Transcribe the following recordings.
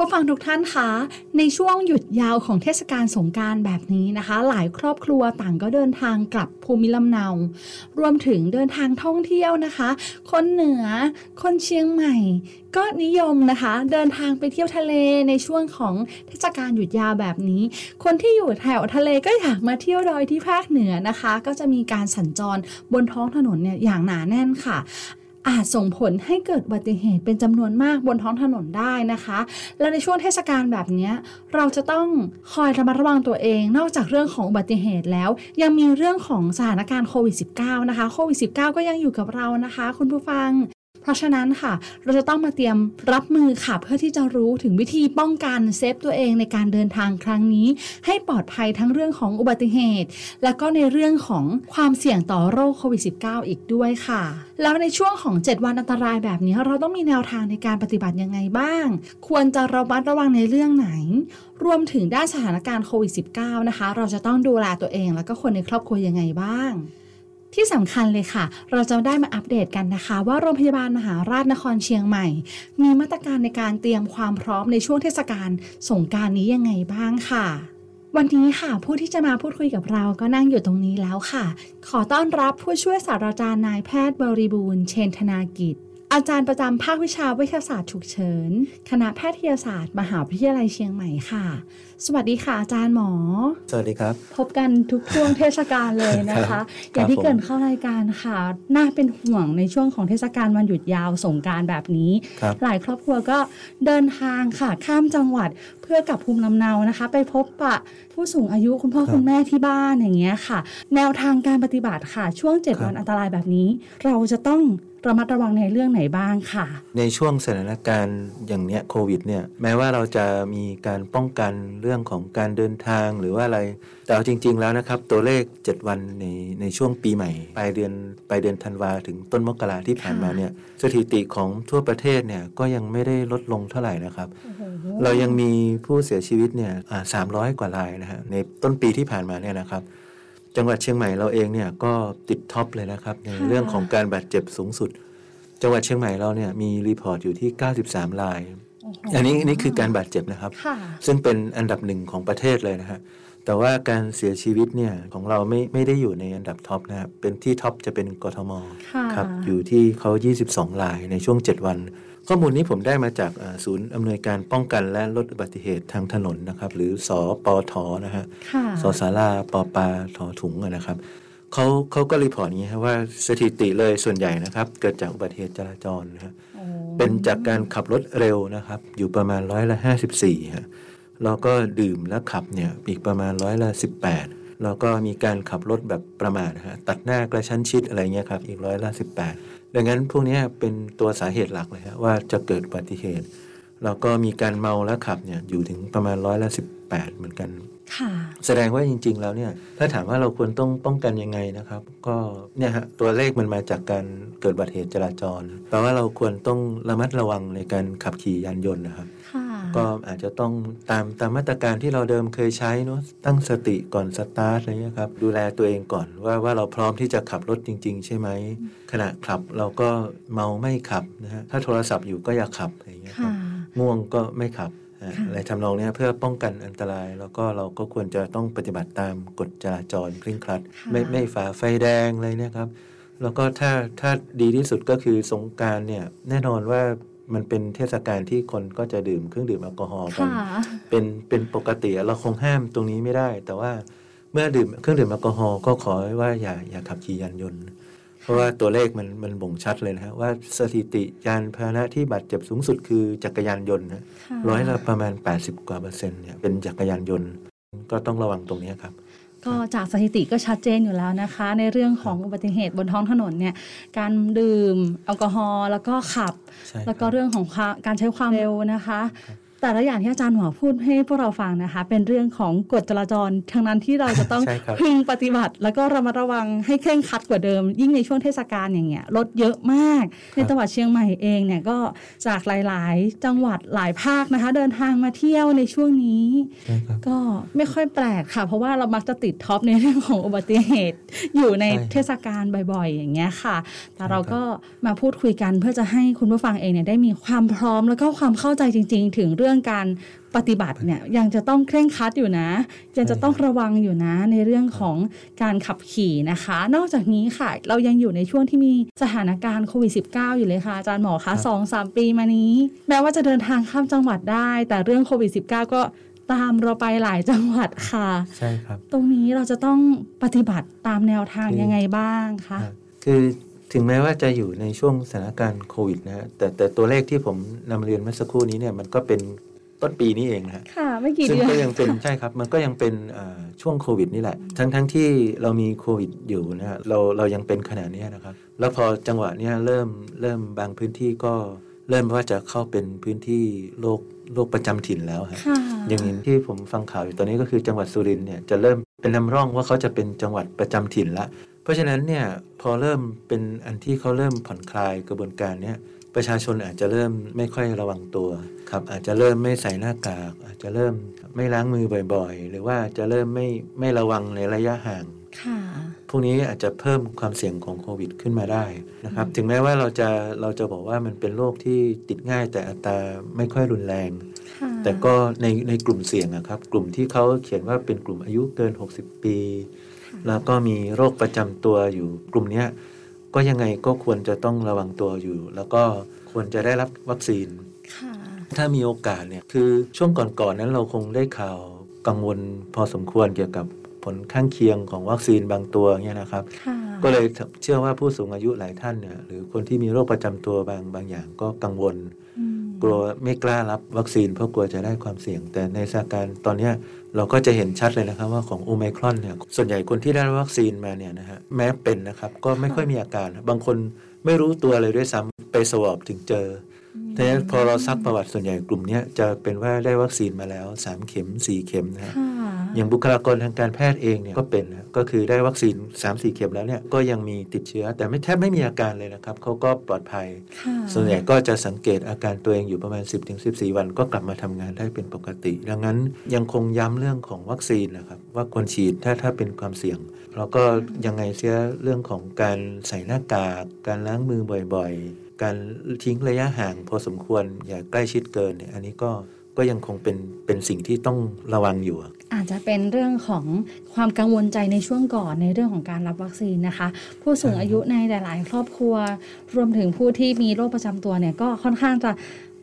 ผู้ฟังทุกท่านคะในช่วงหยุดยาวของเทศกาลสงการแบบนี้นะคะ หลายครอบครัวต่างก็เดินทางกลับภูมิลำเนา รวมถึงเดินทางท่องเที่ยวนะคะ คนเหนือ คนเชียงใหม่ ก็นิยมนะคะ เดินทางไปเที่ยวทะเลในช่วงของเทศกาลหยุดยาวแบบนี้ คนที่อยู่แถวทะเลก็อยากมาเที่ยวดอยที่ภาคเหนือนะคะ ก็จะมีการสัญจรบนท้องถนนเนี่ยอย่างหนาแน่นค่ะ อาจส่งผลให้เกิดอุบัติเหตุเป็นจำนวนมากบนท้องถนนได้นะคะ และในช่วงเทศกาลแบบนี้เราจะต้องคอยระมัดระวังตัวเอง นอกจากเรื่องของอุบัติเหตุแล้ว ยังมีเรื่องของสถานการณ์โควิด -19 นะคะโควิด -19 ก็ยังอยู่กับเรานะคะ คุณผู้ฟัง ราะฉะนั้นค่ะ เราจะต้องมาเตรียมรับมือค่ะ เพื่อที่จะรู้ถึงวิธีป้องกันเซฟตัวเองในการเดินทางครั้งนี้ ให้ปลอดภัยทั้งเรื่องของอุบัติเหตุ และก็ในเรื่องของความเสี่ยงต่อโรคโควิด -19 อีกด้วยค่ะ แล้วในช่วงของ 7 วันอันตรายแบบนี้ เราต้องมีแนวทางในการปฏิบัติยังไงบ้าง ควรจะระมัดระวังในเรื่องไหน รวมถึงด้านสถานการณ์โควิด -19 นะคะ เราจะต้องดูแลตัวเอง แล้วก็คนในครอบครัวยังไงบ้าง ที่สำคัญเลยค่ะ เราจะได้มาอัปเดตกันนะคะ ว่าโรงพยาบาลมหาราชนครเชียงใหม่ มีมาตรการในการเตรียมความพร้อมในช่วงเทศกาลสงการนี้ยังไงบ้างค่ะ วันนี้ค่ะผู้ที่จะมาพูดคุยกับเราก็นั่งอยู่ตรงนี้แล้วค่ะ ขอต้อนรับผู้ช่วยศาสตราจารย์นายแพทย์บริบูรณ์เชนธนากิจ อาจารย์ประจำภาควิชาวิทยาศาสตร์ฉุกเฉิน คณะแพทยศาสตร์ มหาวิทยาลัยเชียงใหม่ค่ะ สวัสดีค่ะอาจารย์หมอ สวัสดีครับ พบกันทุกช่วงเทศกาลเลยนะคะ อย่างที่ผมเกรินเข้ารายการค่ะ น่าเป็นห่วงในช่วงของเทศกาลวันหยุดยาวสงกรารแบบนี้ครับหลายครอบครัวก็เดินทางค่ะข้ามจังหวัดเพื่อกลับภูมิลำเนานะคะ ไปพบปะผู้สูงอายุคุณพ่อคุณแม่ที่บ้านอย่างเงี้ยค่ะ แนวทางการปฏิบัติค่ะ ช่วง 7 วันอันตรายแบบนี้ เราจะต้อง ระมัดระวังในเรื่องไหนบ้างค่ะ ในช่วงสถานการณ์อย่างเนี้ยโควิดเนี่ยแม้ว่าเราจะมีการป้องกันเรื่องของการเดินทางหรือว่าอะไร แต่เอาจริง ๆ แล้วนะครับ ตัวเลข 7 วันในในช่วงปีใหม่ปลายเดือนปลายเดือนธันวาถึงต้นมกราที่ผ่านมาเนี่ยสถิติของทั่วประเทศเนี่ยก็ยังไม่ได้ลดลงเท่าไหร่นะครับ เรายังมีผู้เสียชีวิตเนี่ยสามร้อยกว่ารายนะฮะในต้นปีที่ผ่านมาเนี่ยนะครับ จังหวัดเชียงใหม่เราเองเนี่ยก็ติด top เลยนะครับ ในเรื่องของการบาดเจ็บสูงสุด จังหวัดเชียงใหม่เราเนี่ยมี report อยู่ที่ 93ราย อันนี้นี่คือการบาดเจ็บนะครับค่ะซึ่งเป็นอันดับหนึ่งของประเทศเลยนะฮะแต่ว่าการเสียชีวิตเนี่ยของเราไม่ไม่ได้อยู่ในอันดับ top นะครับเป็นที่ top จะเป็นกทมค่ะครับอยู่ที่เขา 22รายในช่วง 7 วัน ข้อมูลนี้ผมได้มาจากอ่าศูนย์อำนวยการป้องกันและลดอุบัติเหตุทางถนนนะครับ หรือสอปอทนะฮะค่ะสอสาราปอปาทอถุงอะนะครับเขาเขาก็ report อย่างนี้ครับว่าสถิติเลยส่วนใหญ่นะครับ เกิดจากอุบัติเหตุจราจรนะฮะโอ้เป็นจากการขับรถเร็วนะครับ อยู่ประมาณร้อยละห้าสิบสี่ฮะแล้วก็ดื่มและขับเนี่ยอีกประมาณร้อยละสิบแปดแล้วก็มีการขับรถแบบประมาทนะฮะตัดหน้ากระชั้นชิดอะไรเงี้ยครับอีกร้อยละสิบแปด ดังนั้นพวกเนี้ยเป็นตัวสาเหตุหลักเลยฮะว่าจะเกิดอุบัติเหตุ แล้วก็มีการเมาและขับเนี่ยอยู่ถึงประมาณร้อยละสิบแปดเหมือนกันค่ะแสดงว่าจริง ๆ แล้วเนี่ยถ้าถามว่าเราควรต้องป้องกันยังไงนะครับ ก็เนี่ยฮะตัวเลขมันมาจากการเกิดอุบัติเหตุจราจรแปลว่าเราควรต้องระมัดระวังในการขับขี่ยานยนต์นะครับค่ะ ก็อาจจะต้องตามตามมาตรการที่เราเดิมเคยใช้เนาะตั้งสติก่อนสตาร์ทอะไรเงี้ยครับดูแลตัวเองก่อนว่าว่าเราพร้อมที่จะขับรถจริง ๆ ใช่ไหมขณะขับเราก็เมาไม่ขับนะฮะถ้าโทรศัพท์อยู่ก็อย่าขับอะไรเงี้ยครัค่ะบง่วงก็ไม่ขับอะค่ะอะไรทำนองเนี้ยเพื่อป้องกันอันตราย แล้วก็เราก็ควรจะต้องปฏิบัติตามกฎจราจรเคร่งครัดค่ะไม่ไม่ฝ่าไฟแดงอะไรเนี่ยครับแล้วก็ถ้าถ้าดีที่สุดก็คือสงกรารเนี่ยแน่นอนว่า มันเป็นเทศกาลที่คนก็จะดื่มเครื่องดื่มแอลกอฮอล์กันค่ะเป็นเป็นปกติเราคงห้ามตรงนี้ไม่ได้ แต่ว่าเมื่อดื่มเครื่องดื่มแอลกอฮอล์ก็ขอให้ว่าอย่าอย่าขับขี่ยานยนต์ เพราะว่าตัวเลขมันมันบ่งชัดเลยนะฮะว่าสถิติยานพาหนะที่บาดเจ็บสูงสุดคือจักรยานยนต์นะค่ะร้อยละประมาณ 80 กว่าเปอร์เซ็นต์เนี่ยเป็นจักรยานยนต์ ก็ต้องระวังตรงนี้ครับ ก็จากสถิติก็ชัดเจนอยู่แล้วนะคะ ในเรื่องของอุบัติเหตุบนท้องถนนเนี่ยการดื่มแอลกอฮอล์แล้วก็ขับใช่ครับแล้วก็เรื่องของความการใช้ความเร็วนะคะ แต่ละอย่างที่อาจารย์หมอพูดให้พวกเราฟังนะคะ เป็นเรื่องของกฎจราจรทั้งนั้นที่เราจะต้องใช่ครับพึงปฏิบัติ แล้วก็ระมัดระวังให้เคร่งครัดกว่าเดิม ยิ่งในช่วงเทศกาลอย่างเงี้ยรถเยอะมาก ในจังหวัดเชียงใหม่เองเนี่ยก็จากหลาย ๆ จังหวัดหลายภาคนะคะ เดินทางมาเที่ยวในช่วงนี้ใช่ครับก็ไม่ค่อยแปลกค่ะ เพราะว่าเรามักจะติดท็อปในเรื่องของอุบัติเหตุ อยู่ในใช่ครับเทศกาลบ่อย ๆ อย่างเงี้ยค่ะ แต่เราใช่ครับก็มาพูดคุยกันเพื่อจะให้คุณผู้ฟังเองเนี่ยได้มีความพร้อมแล้วก็ความเข้าใจจริง ๆ ถึงเรื่องการปฏิบัติเนี่ยยังจะต้องเคร่งครัดอยู่นะ ยังจะต้องระวังอยู่นะในเรื่องของการขับขี่นะคะ นอกจากนี้ค่ะ เรายังอยู่ในช่วงที่มีสถานการณ์โควิด -19 อยู่เลยค่ะอาจารย์หมอคะสองสามปีมานี้ แม้ว่าจะเดินทางข้ามจังหวัดได้ แต่เรื่องโควิด -19 ก็ตามเราไปหลายจังหวัดค่ะ ใช่ครับ ตรงนี้เราจะต้องปฏิบัติตามแนวทางยังไงบ้างคะครับคือ ถึงแม้ว่าจะอยู่ในช่วงสถานการณ์โควิดนะฮะแต่แต่ตัวเลขที่ผมนำเรียนเมื่อสักครู่นี้เนี่ยมันก็เป็นต้นปีนี้เองนะฮะค่ะไม่กี่ซึ่งเดือนก็ยังเป็นใช่ครับ มันก็ยังเป็นเอ่อช่วงโควิดนี่แหละ ทั้งทั้งที่เรามีโควิดอยู่นะฮะเราเรายังเป็นขนาดนี้ยนะครับ แล้วพอจังหวะเนี้ยเริ่มเริ่มบางพื้นที่ก็เริ่มว่าจะเข้าเป็นพื้นที่โรคโรคประจำถิ่นแล้วฮะค่ะอย่างที่ผมฟังข่าวอยู่ตอนนี้ก็คือจังหวัดสุรินทร์เนี่ยจะเริ่มเป็นนำร่องว่าเขาจะเป็นจังหวัดประจำถิ่นละเพ ราะฉะนั้นเนี่ยพอเริ่มเป็นอันที่เขาเริ่มผ่อนคลายกระบวนการเนี่ยประชาชนอาจจะเริ่มไม่ค่อยระวังตัวครับอาจจะเริ่มไม่ใส่หน้ากาก อาจจะเริ่มไม่ล้างมือบ่อยๆ หรือว่าจะเริ่มไม่ไม่ระวังในระยะห่างค่ะพวกนี้อาจจะเพิ่มความเสี่ยงของโควิดขึ้นมาได้นะครับ ถึงแม้ว่าเราจะเราจะบอกว่ามันเป็นโรคที่ติดง่ายแต่อัตราไม่ค่อยรุนแรงค่ะแต่ก็ในในกลุ่มเสี่ยงอะครับ กลุ่มที่เขาเขียนว่าเป็นกลุ่มอายุเกิน 60 ปี แล้วก็มีโรคประจำตัวอยู่กลุ่มเนี้ยก็ยังไงก็ควรจะต้องระวังตัวอยู่ แล้วก็ควรจะได้รับวัคซีนค่ะถ้ามีโอกาสเนี่ยคือช่วงก่อนๆนั้นเราคงได้ข่าวกังวลพอสมควรเกี่ยวกับผลข้างเคียงของวัคซีนบางตัวเนี่ยนะครับค่ะก็เลยเชื่อว่าผู้สูงอายุหลายท่านเนี่ยหรือคนที่มีโรคประจำตัวบางบางอย่างก็กังวลอืม กลัวไม่กล้ารับวัคซีนเพราะกลัวจะได้ความเสี่ยง แต่ในสถานการณ์ตอนนี้เราก็จะเห็นชัดเลยนะครับว่าของโอไมครอนเนี่ยส่วนใหญ่คนที่ได้วัคซีนมาเนี่ยนะฮะแม้เป็นนะครับก็ไม่ค่อยมีอาการ บางคนไม่รู้ตัวเลยด้วยซ้ำไปสวอปถึงเจอแต่พอเราซักประวัติส่วนใหญ่กลุ่มเนี้ยจะเป็นว่าได้วัคซีนมาแล้ว 3 เข็ม 4 เข็มนะฮะ อย่างบุคลากรทางการแพทย์เองเนี่ยก็เป็นนะก็คือได้วัคซีน 3-4 เข็มแล้วเนี่ยก็ยังมีติดเชื้อ แต่ไม่แทบไม่มีอาการเลยนะครับเขาก็ปลอดภัยค่ะส่วนใหญ่ก็จะสังเกตอาการตัวเองอยู่ประมาณ 10-14 วัน ก็กลับมาทำงานได้เป็นปกติ ดังนั้นยังคงย้ำเรื่องของวัคซีนนะครับว่าควรฉีดถ้าถ้าเป็นความเสี่ยงแล้วก็ยังไงเสียเรื่องของการใส่หน้ากาก การล้างมือบ่อยๆ การทิ้งระยะห่างพอสมควรอย่าใกล้ชิดเกินเนี่ยอันนี้ก็ก็ยังคงเป็นเป็นสิ่งที่ต้องระวังอยู่ อาจจะเป็นเรื่องของความกังวลใจในช่วงก่อนในเรื่องของการรับวัคซีนนะคะ ผู้สูงอายุในหลาย ๆ ครอบครัว รวมถึงผู้ที่มีโรคประจำตัวเนี่ยก็ค่อนข้างจะ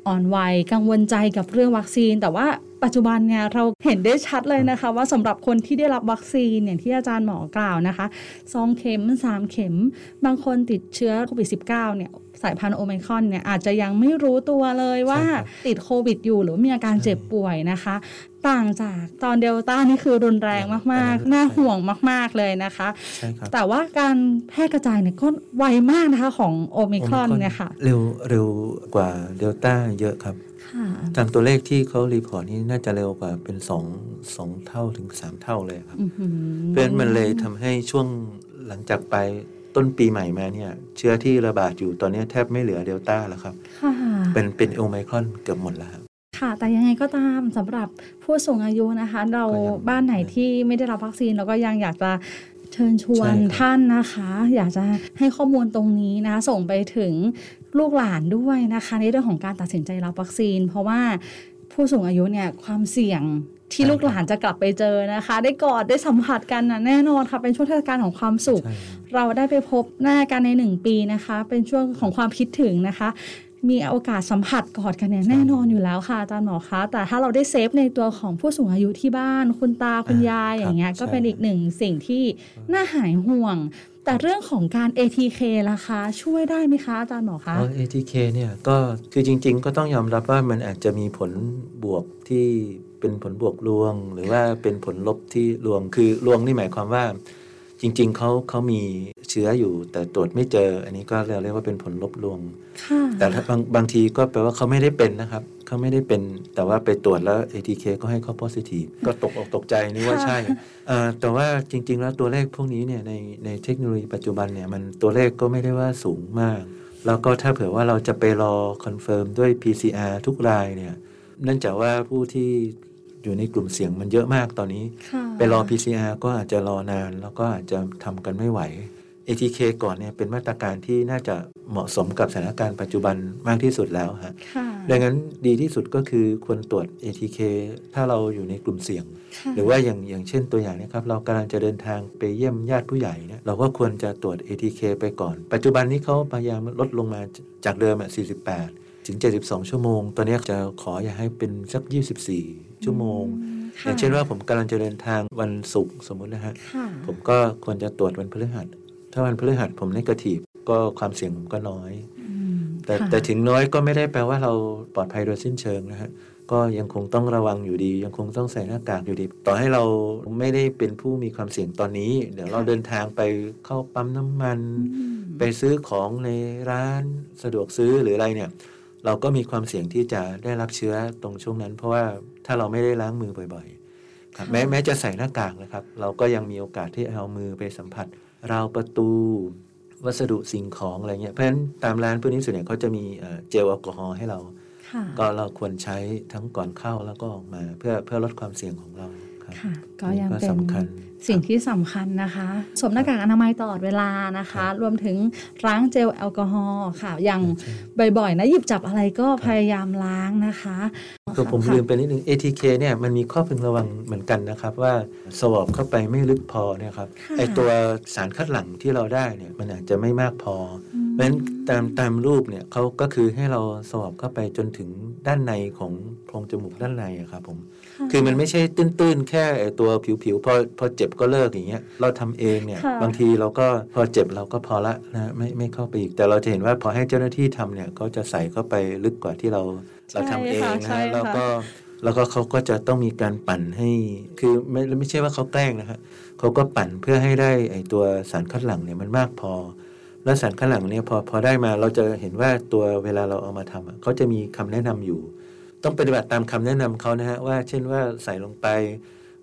อ่อนวัยกังวลใจกับเรื่องวัคซีน แต่ว่าปัจจุบันเนี่ยเราเห็นได้ชัดเลยนะคะว่าสำหรับคนที่ได้รับวัคซีนอย่างที่อาจารย์หมอกล่าวนะคะสองเข็มสามเข็ม บางคนติดเชื้อโควิด -19 เนี่ยสายพันธุ์โอไมครอนเนี่ยอาจจะยังไม่รู้ตัวเลยว่าใช่ครับติดโควิดอยู่หรือมีอาการเจ็บป่วยนะคะ ต่างจากตอนเดลต้านี่คือรุนแรงมากๆ น่าห่วงมาก ๆเลยนะคะใช่ครับแต่ว่าการแพร่กระจายเนี่ยก็ไวมากนะคะของโอไมครอนเนี่ยค่ะเร็วเร็วกว่าเดลต้าเยอะครับค่ะ ตามตัวเลขที่เขา report นี่น่าจะเร็วกว่าเป็นสองสองเท่าถึงสามเท่าเลยครับอื้อหือเพราะฉะนั้นมันเลยทำให้ช่วงหลังจากไปต้นปีใหม่มาเนี่ย เชื้อที่ระบาดอยู่ตอนนี้แทบไม่เหลือเดลต้าแล้วครับค่ะเป็นเป็นโอไมครอนเกือบหมดแล้วครับค่ะ แต่ยังไงก็ตามสำหรับผู้สูงอายุนะคะ เราก็ยังบ้านไหนที่ไม่ได้รับวัคซีนเราก็ยังอยากจะเชิญชวนใช่ครับท่านนะคะ อยากจะให้ข้อมูลตรงนี้นะคะส่งไปถึง ลูกหลานด้วยนะคะ ในเรื่องของการตัดสินใจรับวัคซีน เพราะว่าผู้สูงอายุเนี่ยความเสี่ยงที่ใช่ลูกหลานจะกลับไปเจอนะคะ ได้กอดได้สัมผัสกันนะแน่นอนค่ะ เป็นช่วงเทศกาลของความสุขใช่เราได้ไปพบหน้ากันในหนึ่งปีนะคะ เป็นช่วงของความคิดถึงนะคะ มีโอกาสสัมผัสกอดกันเนี่ยแน่นอนอยู่แล้วค่ะอาจารย์หมอคะ แต่ถ้าเราได้เซฟในตัวของผู้สูงอายุที่บ้าน คุณตาคุณยายอ่าอย่างเงี้ยครับก็เป็นใช่อีกหนึ่งสิ่งที่น่าหายห่วง แต่เรื่องของการ ATK ล่ะคะ ช่วยได้ไหมคะอาจารย์หมอคะอ๋อ ATK เนี่ยก็คือจริง ๆ ก็ต้องยอมรับว่ามันอาจจะมีผลบวกที่เป็นผลบวกลวง หรือว่าเป็นผลลบที่ลวงคือลวงนี่หมายความว่า จริง ๆเขาเขามีเชื้ออยู่ แต่ตรวจไม่เจอ อันนี้ก็เราเรียกว่าเป็นผลลบลวงค่ะแต่ถ้าบางบางทีก็แปลว่าเขาไม่ได้เป็นนะครับเขาไม่ได้เป็นแต่ว่าไปตรวจแล้ว ATK ก็ให้เขา positive ก็ตกอกตกใจนี่ว่าใช่เอ่อแต่ว่าจริง ๆ แล้วตัวเลขพวกนี้เนี่ยในในเทคโนโลยีปัจจุบันเนี่ยมันตัวเลขก็ไม่ได้ว่าสูงมาก แล้วก็ถ้าเผื่อว่าเราจะไปรอ confirm ด้วย PCR ทุกรายเนี่ยเนื่องจากว่าผู้ที่ อยู่ในกลุ่มเสี่ยงมันเยอะมากตอนนี้ค่ะไปรอ PCR ก็อาจจะรอนาน แล้วก็อาจจะทำกันไม่ไหว ATK ก่อนเนี่ยเป็นมาตรการที่น่าจะเหมาะสมกับสถานการณ์ปัจจุบันมากที่สุดแล้วฮะค่ะดังนั้นดีที่สุดก็คือควรตรวจ ATK ถ้าเราอยู่ในกลุ่มเสี่ยงค่ะหรือว่าอย่างอย่างเช่นตัวอย่างเนะครับ เรากำลังจะเดินทางไปเยี่ยมญาติผู้ใหญ่เนี่ยเราก็ควรจะตรวจ ATK ไปก่อน ปัจจุบันนี้เขาพยายามลดลงมาจากเดิมอะ48 ถึง 72 ชั่วโมง ตอนนี้จะขออย่าให้เป็นสัก 24 ชั่วโมงอค่ะย่างเช่นว่าผมกำลังจะเดินทางวันศุกร์สมมุตินะฮะค่ะผมก็ควรจะตรวจวันพฤหัส ถ้าวันพฤหัสผมนกาทีฟก็ความเสี่ยงผมก็น้อยอืมแต่ค่ะแต่ถึงน้อยก็ไม่ได้แปลว่าเราปลอดภัยโดยสิ้นเชิงนะฮะก็ยังคงต้องระวังอยู่ดี ยังคงต้องใส่หน้ากากอยู่ดี ต่อให้เราไม่ได้เป็นผู้มีความเสี่ยงตอนนี้ เดี๋ยวเราเดินทางไปเข้าปั๊มน้ำมันอืมไปซื้อของในร้านสะดวกซื้อหรืออะไรเนี่ย เราก็มีความเสี่ยงที่จะได้รับเชื้อตรงช่วงนั้น เพราะว่าถ้าเราไม่ได้ล้างมือบ่อยๆครับแม้แม้จะใส่หน้ากากนะครับ เราก็ยังมีโอกาสที่เอามือไปสัมผัส ราวประตู วัสดุสิ่งของอะไรเงี้ยเพราะฉะนั้นตามร้านพวกนี้ส่วนใหญ่เขาจะมีเอ่อเจลแอลกอฮอล์ให้เราค่ะก็เราควรใช้ทั้งก่อนเข้าแล้วก็ออกมาเพื่อเพื่อลดความเสี่ยงของเรา ครับค่ะก็ยังนี่เป็นสำคัญสิ่งที่สำคัญนะคะสวมหน้ากากอนามัยตลอดเวลานะคะ รวมถึงล้างเจลแอลกอฮอล์ค่ะ อย่างใช่บ่อยๆนะหยิบจับอะไรก็พยายามล้างนะคะคือผมค่ะลืมไปนิดนึง ATK เนี่ยมันมีข้อพึงระวังเหมือนกันนะครับ ว่าสวอปเข้าไปไม่ลึกพอเนี่ยครับค่ะไอตัวสารคัดหลั่งที่เราได้เนี่ยมันอาจจะไม่มากพออืมเพราะฉะนั้นตามตามรูปเนี่ยเขาก็คือให้เราสวอปเข้าไปจนถึงด้านในของโพรงจมูกด้านในอะครับผมะ คือมันไม่ใช่ตื้นๆ แค่ไอ้ตัวผิวๆพอพอเจ็บก็เลิกอย่างเงี้ยเราทำเองเนี่ยค่ะบางทีเราก็พอเจ็บเราก็พอละนะไม่ไม่เข้าไปอีก แต่เราจะเห็นว่าพอให้เจ้าหน้าที่ทำเนี่ยเขาจะใส่เข้าไปลึกกว่าที่เราเราทำเองใช่นะค่ะแล้วก็แล้วก็เขาก็จะต้องมีการปั่นให้ คือไม่ไม่ใช่ว่าเขาแกล้งนะฮะเขาก็ปั่นเพื่อให้ได้ไอ้ตัวสารคัดหลั่งเนี่ยมันมากพอ แล้วสารคัดหลั่งเนี่ยพอพอได้มาเราจะเห็นว่าตัวเวลาเราเอามาทำอะเขาจะมีคำแนะนำอยู่ ต้องปฏิบัติตามคำแนะนำเขานะฮะว่า เช่นว่าใส่ลงไป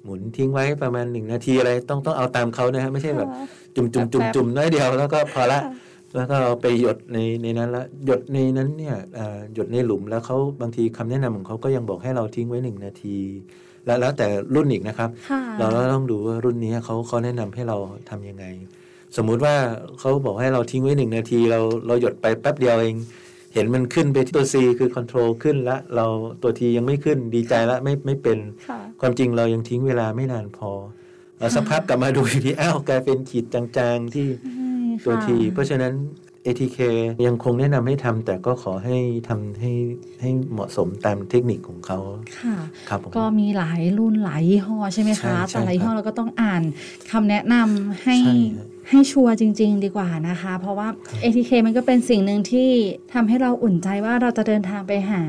หมุนทิ้งไว้ประมาณหนึ่งนาทีอะไรต้องต้องเอาตามเขานะฮะไม่ใช่แบบจุ่มจุ่มจุ่มจุ่มน้อยเดียวแล้วก็พอละแล้วก็เอาไปหยดในในนั้นละหยดในนั้นเนี่ยอ่าหยดในหลุมแล้วเขาบางทีคำแนะนำของเขาก็ยังบอกให้เราทิ้งไว้หนึ่งนาที แล้วแล้วแต่รุ่นอีกนะครับค่ะเราก็ต้องดูว่ารุ่นนี้เขาเขาแนะนำให้เราทำยังไง สมมุติว่าเขาบอกให้เราทิ้งไว้หนึ่งนาที เราเราหยดไปแป๊บเดียวเอง เห็นมันขึ้นไปที่ตัว C คือ control ขึ้นละเราตัว T ยังไม่ขึ้นดีใจละไม่ไม่เป็นค่ะความจริงเรายังทิ้งเวลาไม่นานพอเราสักพักกลับมาดูอีกทีอ้าวกลายเป็นขีดจางๆที่ใช่ตัวค่ะทีเพราะฉะนั้น ATK ยังคงแนะนำให้ทำแต่ก็ขอให้ทำให้ให้เหมาะสมตามเทคนิคของเขาค่ะครับผมก็มีหลายรุ่นหลายยี่ห้อใช่ไหมใช่คะใช่แต่ละยี่ห้อครับเราก็ต้องอ่านคำแนะนำให้ ใช่ฮะให้ชัวร์จริง ๆ ดีกว่านะคะ เพราะว่า ATK มันก็เป็นสิ่งหนึ่งที่ทำให้เราอุ่นใจว่าเราจะเดินทางไปหา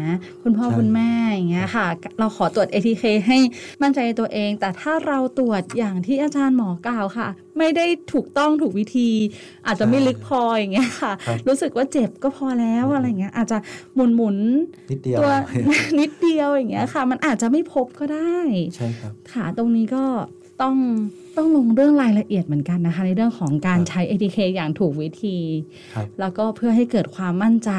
คุณพ่อใช่คุณแม่อย่างเงี้ยค่ะ เราขอตรวจ ATK ให้มั่นใจในตัวเอง แต่ถ้าเราตรวจอย่างที่อาจารย์หมอกล่าวค่ะ ไม่ได้ถูกต้องถูกวิธี อาจจะไม่ลึกพออย่างเงี้ยค่ะครับรู้สึกว่าเจ็บก็พอแล้วอะไรเงี้ยอาจจะหมุนหมุนๆนิดเดียวตัวนิดเดียวอย่างเงี้ยค่ะ มันอาจจะไม่พบก็ได้ใช่ครับค่ะตรงนี้ก็ ต้องต้องลงเรื่องรายละเอียดเหมือนกันนะคะ ในเรื่องของการครับใช้ ATK อย่างถูกวิธีครับแล้วก็เพื่อให้เกิดความมั่นใจ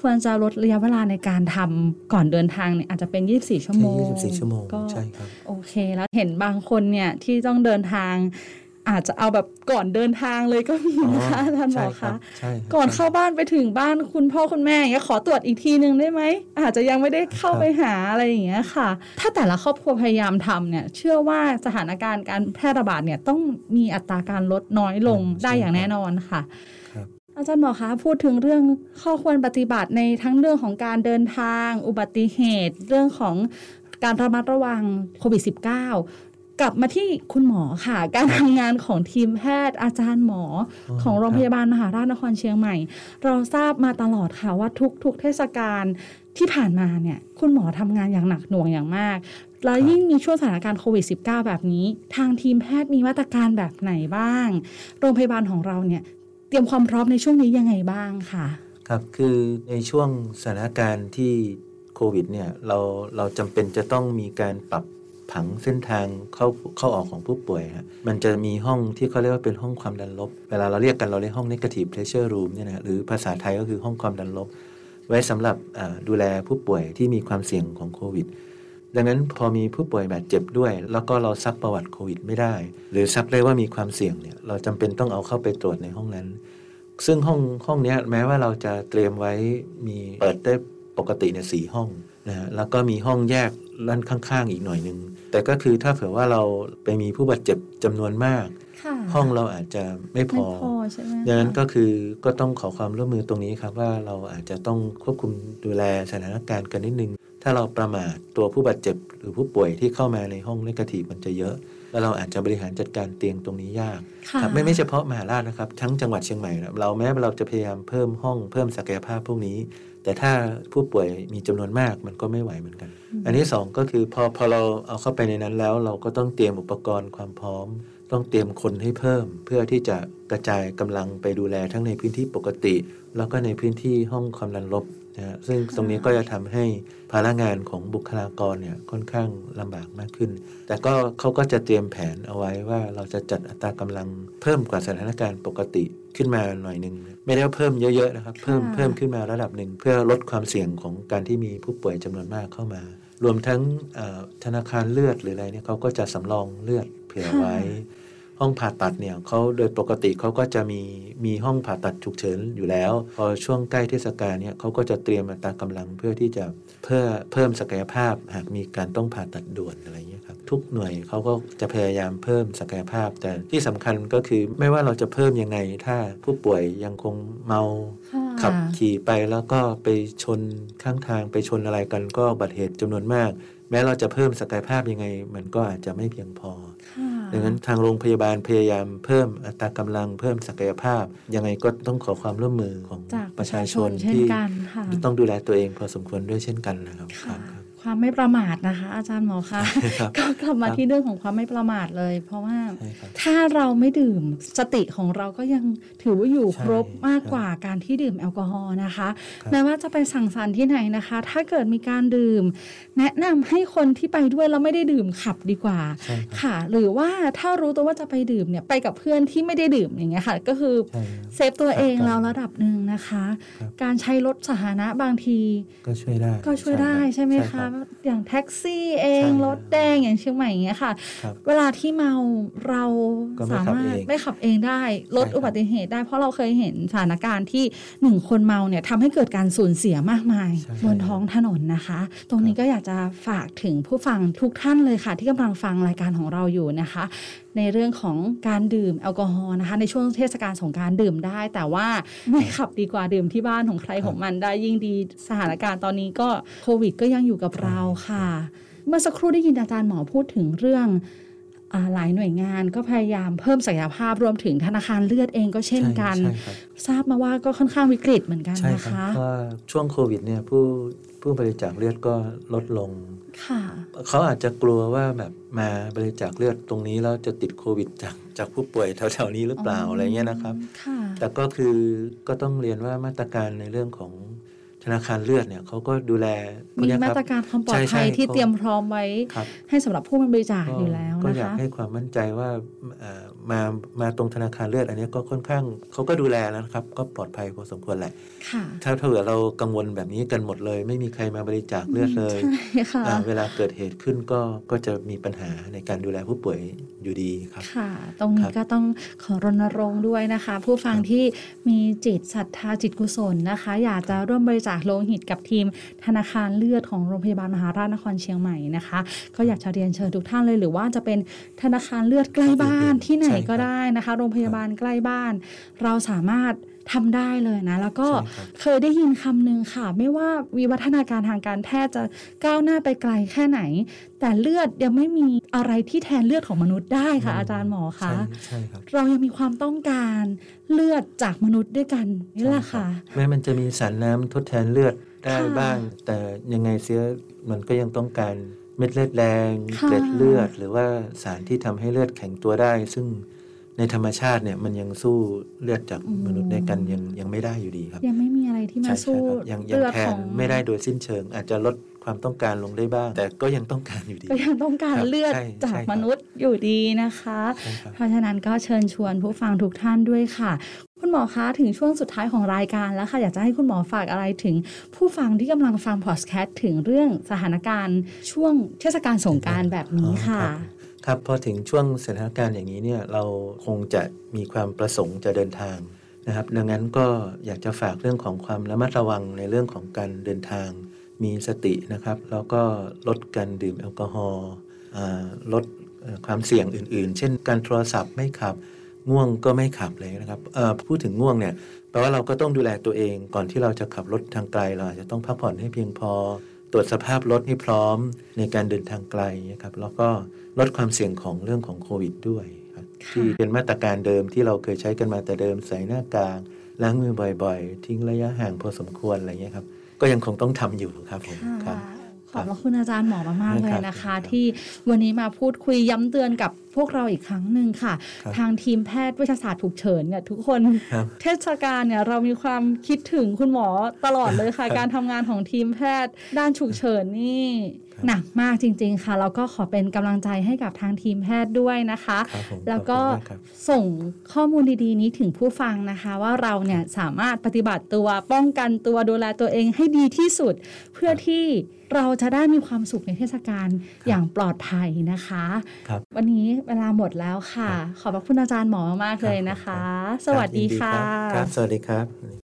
ควรจะลดระยะเวลาในการทำก่อนเดินทางเนี่ยอาจจะเป็น 24 ชั่วโมง24ชั่วโมงก็ใช่ครับ โอเค แล้วเห็นบางคนเนี่ยที่ต้องเดินทาง อาจจะเอาแบบก่อนเดินทางเลยก็มีนะคะอาจารย์หมอใช่รัคะบใช่ครับก่อนเข้าบ้านไปถึงบ้านคุณพ่อคุณแม่อย่างเงี้ยขอตรวจอีกทีนึงได้ไหมอาจจะยังไม่ได้เข้าไปหาอะไรอย่างเงี้ยค่ะ ถ้าแต่ละครอบครัวพยายามทำเนี่ย เชื่อว่าสถานการณ์การแพร่ระบาดเนี่ยต้องมีอัตราการลดน้อยลงอืมได้ใช่อย่างครับแน่นอนค่ะครับอาจารย์หมอคะพูดถึงเรื่องข้อควรปฏิบัติในทั้งเรื่องของการเดินทาง อุบัติเหตุ เรื่องของการระมัดระวังโควิด -19 กลับมาที่คุณหมอค่ะ การทำงานของทีมแพทย์อาจารย์หมออ๋อของโรงครับพยาบาลมหาราชนครเชียงใหม่ เราทราบมาตลอดค่ะว่าทุกทุกเทศกาลที่ผ่านมาเนี่ย คุณหมอทำงานอย่างหนักหน่วงอย่างมาก แล้วยิ่งมีช่วงสถานการณ์โควิด -19 แบบนี้ ทางทีมแพทย์มีมาตรการแบบไหนบ้าง โรงพยาบาลของเราเนี่ย เตรียมความพร้อมในช่วงนี้ยังไงบ้างค่ะ ครับคือในช่วงสถานการณ์ที่โควิดเนี่ยเราเราจำเป็นจะต้องมีการปรับ ผังเส้นทางเข้าเข้าออกของผู้ป่วยฮะมันจะมีห้องที่เขาเรียกว่าเป็นห้องความดันลบ เวลาเราเรียกกันเราเรียกห้อง negative pressure room เนี่ยนะหรือภาษาไทยก็คือห้องความดันลบ ไว้สำหรับดูแลผู้ป่วยที่มีความเสี่ยงของโควิดดังนั้นพอมีผู้ป่วยบาดเจ็บด้วย แล้วก็เราซักประวัติโควิดไม่ได้ หรือซักได้ว่ามีความเสี่ยงเนี่ยเราจำเป็นต้องเอาเข้าไปตรวจในห้องนั้น ซึ่งห้องห้องนี้แม้ว่าเราจะเตรียมไว้มีเปิดได้ปกติเนี่ยสี่ห้องนะฮะแล้วก็มีห้องแยกด้านข้างๆอีกหน่อยหนึ่ง แต่ก็คือถ้าเผื่อว่าเราไปมีผู้บาดเจ็บจำนวนมากค่ะห้องเราอาจจะไม่พไม่อพอใช่ไหมดังนั้นคะก็คือก็ต้องขอความร่วมมือตรงนี้ครับว่าเราอาจจะต้องควบคุมดูแลสถานการณ์กันนิดนึง ถ้าเราประมาทตัวผู้บาดเจ็บ หรือผู้ป่วยที่เข้ามาในห้องนิกทีมันจะเยอะแล้วเราอาจจะบริหารจัดการเตียงตรงนี้ยากค่ะครับไม่ไม่เฉพาะมหาราชนะครับ ทั้งจังหวัดเชียงใหม่นะเราแม้เราจะพยายามเพิ่มห้องเพิ่มศักยภาพพวกนี้ แต่ถ้าผู้ป่วยมีจำนวนมากมันก็ไม่ไหวเหมือนกัน อันที่สองก็คือพอพอเราเอาเข้าไปในนั้นแล้ว เราก็ต้องเตรียมอุปกรณ์ความพร้อม ต้องเตรียมคนให้เพิ่ม เพื่อที่จะกระจายกำลังไปดูแลทั้งในพื้นที่ปกติ แล้วก็ในพื้นที่ห้องความดันลบ นะฮะซึ่งตรงนี้ก็จะทำให้ภาระงานของบุคลากรเนี่ยค่อนข้างลำบากมากขึ้น แต่ก็เขาก็จะเตรียมแผนเอาไว้ว่าเราจะจัดอัตรากำลังเพิ่มกว่าสถานการณ์ปกติขึ้นมาหน่อยหนึ่งไม่ได้ว่าเพิ่มเยอะๆนะครับ เพิ่มค่ะเพิ่มขึ้นมาระดับหนึ่งเพื่อลดความเสี่ยงของการที่มีผู้ป่วยจำนวนมากเข้ามารวมทั้งเอ่อธนาคารเลือดหรืออะไรเนี่ยเขาก็จะสำรองเลือดเผื่อไว้ ห้องผ่าตัดเนี่ยเขาโดยปกติเขาก็จะมีมีห้องผ่าตัดฉุกเฉินอยู่แล้ว พอช่วงใกล้เทศกาลเนี่ยเขาก็จะเตรียมอัตรากำลังเพื่อที่จะเพื่อเพิ่มศักยภาพหากมีการต้องผ่าตัดด่วนอะไรเงี้ยครับทุกหน่วยเขาก็จะพยายามเพิ่มศักยภาพ แต่ที่สำคัญก็คือไม่ว่าเราจะเพิ่มยังไง ถ้าผู้ป่วยยังคงเมาค่ะขับขี่ไปแล้วก็ไปชนข้างทางไปชนอะไรกันก็อุบัติเหตุจำนวนมาก แม้เราจะเพิ่มศักยภาพยังไง มันก็อาจจะไม่เพียงพอค่ะ ดังนั้นทางโรงพยาบาลพยายามเพิ่มอัตรากำลังเพิ่มศักยภาพ ยังไงก็ต้องขอความร่วมมือของจากประชาชนเช่นที่กันค่ะต้องดูแลตัวเองพอสมควรด้วยเช่นกันนะครับ คค่ะรับครับความไม่ประมาทนะคะ อาจารย์หมอคะครับก็กลับมาครับที่เรื่องของความไม่ประมาทเลย เพราะว่าใช่ครับถ้าเราไม่ดื่มสติของเราก็ยังถือว่าอยู่ใช่ครบมากกว่าการที่ดื่มแอลกอฮอล์นะคะครับแม้ว่าจะไปสั่งสรรค์ที่ไหนนะคะ ถ้าเกิดมีการดื่ม แนะนำให้คนที่ไปด้วยแล้วไม่ได้ดื่มขับดีกว่าใช่ครับค่ะ หรือว่าถ้ารู้ตัวว่าจะไปดื่มเนี่ยไปกับเพื่อนที่ไม่ได้ดื่มอย่างเงี้ยค่ะ ก็คือใช่ครับเซฟตัวเองครับเราระดับหนึ่งนะคะครับการใช้รถสาธารณะบางที ก็ช่วยได้ก็ช่วยได้รับใช่ไหมรัคะบอย่างแท็กซี่เองใช่ครับรถแดงอย่างเชียงใหม่อย่างเงี้ยค่ะครับเวลาที่เมาเราก็ไม่สาขับมารถเองไม่ขับเองได้ ลดใช่ครับอุบัติเหตุได้ เพราะเราเคยเห็นสถานการณ์ที่หนึ่งคนเมาเนี่ยทำให้เกิดการสูญเสียมากมายใช่บนท้องถนนนะคะ ตรงนี้ก็อยากจะฝากถึงผู้ฟังทุกท่านเลยค่ะ ที่กำลังฟังรายการของเราอยู่นะคะ ในเรื่องของการดื่มแอลกอฮอล์นะคะในช่วงเทศกาลสงการดื่มได้ แต่ว่าไม่ขับดีกว่าดื่มที่บ้านของใครของมันได้ยิ่งดีสถานการณ์ตอนนี้ก็โควิดก็ยังอยู่กับเราค่ะ เมื่อสักครู่ได้ยินอาจารย์หมอพูดถึงเรื่อง หลายหน่วยงานก็พยายามเพิ่มศักยภาพรวมถึงธนาคารเลือดเองก็เช่นกันใช่ครับทราบมาว่าก็ค่อนข้างวิกฤตเหมือนกันใช่นะครับคะเพราะว่าช่วงโควิดเนี่ยผู้ผู้บริจาคเลือดก็ลดลงค่ะเขาอาจจะกลัวว่าแบบมาบริจาคเลือดตรงนี้แล้วจะติดโควิดจากจากผู้ป่วยแถวๆนี้หรือเปล่าอะไรเงี้ยนะครับค่ะแต่ก็คือก็ต้องเรียนว่ามาตรการในเรื่องของ ธนาคารเลือดเนี่ยเขาก็ดูแลพวมีเนี้ยมาครับตรการความปลอดใช่ใช่ภัยที่เขาเตรียมพร้อมไว้ครับให้สำหรับผู้มาบริจาคอยู่แล้วก็นะอยากคะให้ความมั่นใจว่าเอ่อ มามาตรงธนาคารเลือด อันนี้ก็ค่อนข้างเขาก็ดูแลนะครับ ก็ปลอดภัยพอสมควรแหละค่ะถ้าถ้าเผื่อเรากังวลแบบนี้กันหมดเลย ไม่มีใครมาบริจาคเลือดเลยใช่ค่ะอ่าเวลาเกิดเหตุขึ้นก็ก็จะมีปัญหาในการดูแลผู้ป่วยอยู่ดีครับค่ะ ตรงนี้ครับก็ต้องขอรณรงค์ด้วยนะคะ ผู้ฟังครับที่มีจิตศรัทธาจิตกุศลนะคะ อยากจะร่วมบริจาคโลหิตกับทีมธนาคารเลือดของโรงพยาบาลมหาราชนครเชียงใหม่นะคะ ก็อยากจะเรียนเชิญทุกท่านเลยหรือว่าจะเป็นธนาคารเลือดใกล้บ้านที่ไหนก็ได้นะคะ โรงพยาบาลใกล้บ้าน เราสามารถทำได้เลยนะ แล้วก็ใช่ครับเคยได้ยินคำหนึ่งค่ะ ไม่ว่าวิวัฒนาการทางการแพทย์จะก้าวหน้าไปไกลแค่ไหน แต่เลือดยังไม่มีอะไรที่แทนเลือดของมนุษย์ได้ค่ะ อาจารย์หมอคะใช่ใช่ครับเรายังมีความต้องการเลือดจากมนุษย์ด้วยกันนี่แหละค่ะ แม้มันจะมีสารน้ำทดแทนเลือดได้ค่ะบ้าง แต่ยังไงเสียมันก็ยังต้องการ เม็ดเลือดแดงค่ะเกล็ดเลือด หรือว่าสารที่ทำให้เลือดแข็งตัวได้ ซึ่งในธรรมชาติเนี่ยมันยังสู้เลือดจากมนุษย์ได้กันยังยังไม่ได้อยู่ดีครับ ยังไม่มีอะไรที่มาใช่สู้ใช่ครับยังยังเลือดแทขนองไม่ได้โดยสิ้นเชิง อาจจะลด ความต้องการลงได้บ้าง แต่ก็ยังต้องการอยู่ดีก็ยังต้องการครับเลือดใช่จากใช่ครับมนุษย์อยู่ดีนะคะใช่ครับเพราะฉะนั้นก็เชิญชวนผู้ฟังทุกท่านด้วยค่ะ คุณหมอคะถึงช่วงสุดท้ายของรายการแล้วค่ะ อยากจะให้คุณหมอฝากอะไรถึงผู้ฟังที่กำลังฟังพอดแคสต์ถึงเรื่องสถานการณ์ช่วงเทศกาลสงกรารแบบนี้ค่ะอ๋อรับครับพอถึงช่วงสถานการณ์อย่างนี้เนี่ยเราคงจะมีความประสงค์จะเดินทางนะครับ ดังนั้นก็อยากจะฝากเรื่องของความระมัดระวังในเรื่องของการเดินทาง มีสตินะครับ แล้วก็ลดการดื่มแอลกอฮอล์อ่าลดเอ่อความเสี่ยงอื่นๆ เช่น การโทรศัพท์ไม่ขับง่วงก็ไม่ขับเลยนะครับเอ่อพูดถึงง่วงเนี่ยแปลว่าเราก็ต้องดูแลตัวเองก่อนที่เราจะขับรถทางไกลเราอาจจะต้องพักผ่อนให้เพียงพอ ตรวจสภาพรถให้พร้อมในการเดินทางไกลนะครับแล้วก็ลดความเสี่ยงของเรื่องของโควิดด้วยครับค่ะที่เป็นมาตรการเดิมที่เราเคยใช้กันมาแต่เดิมใส่หน้ากากล้างมือบ่อยๆ ทิ้งระยะห่างพอสมควรอะไรเงี้ยครับ ก็ยังคงต้องทำอยู่ครับผมครับขอบพระคุณอาจารย์หมอมากๆเลยนะคะครับที่วันนี้มาพูดคุยย้ำเตือนกับพวกเราอีกครั้งหนึ่งค่ะครับทางทีมแพทย์เวชศาสตร์ฉุกเฉินเนี่ยทุกคนครับเทศกาลเนี่ยเรามีความคิดถึงคุณหมอตลอดเลยค่ะครับการทำงานของทีมแพทย์ด้านฉุกเฉินนี่ครับ หนักมากจริง ๆ ค่ะ แล้วก็ขอเป็นกำลังใจให้กับทางทีมแพทย์ด้วยนะคะครับผมแล้วก็ขอบคุณมากครับส่งข้อมูลดีๆนี้ถึงผู้ฟังนะคะ ว่าเราเนี่ยสามารถปฏิบัติตัวป้องกันตัวดูแลตัวเองให้ดีที่สุด เพื่อที่เราจะได้มีความสุขในเทศกาลอย่างปลอดภัยนะคะครับวันนี้เวลาหมดแล้วค่ะ ขอบพระคุณอาจารย์หมอมากๆเลยนะคะ สวัสดีค่ะครับสวัสดีครับ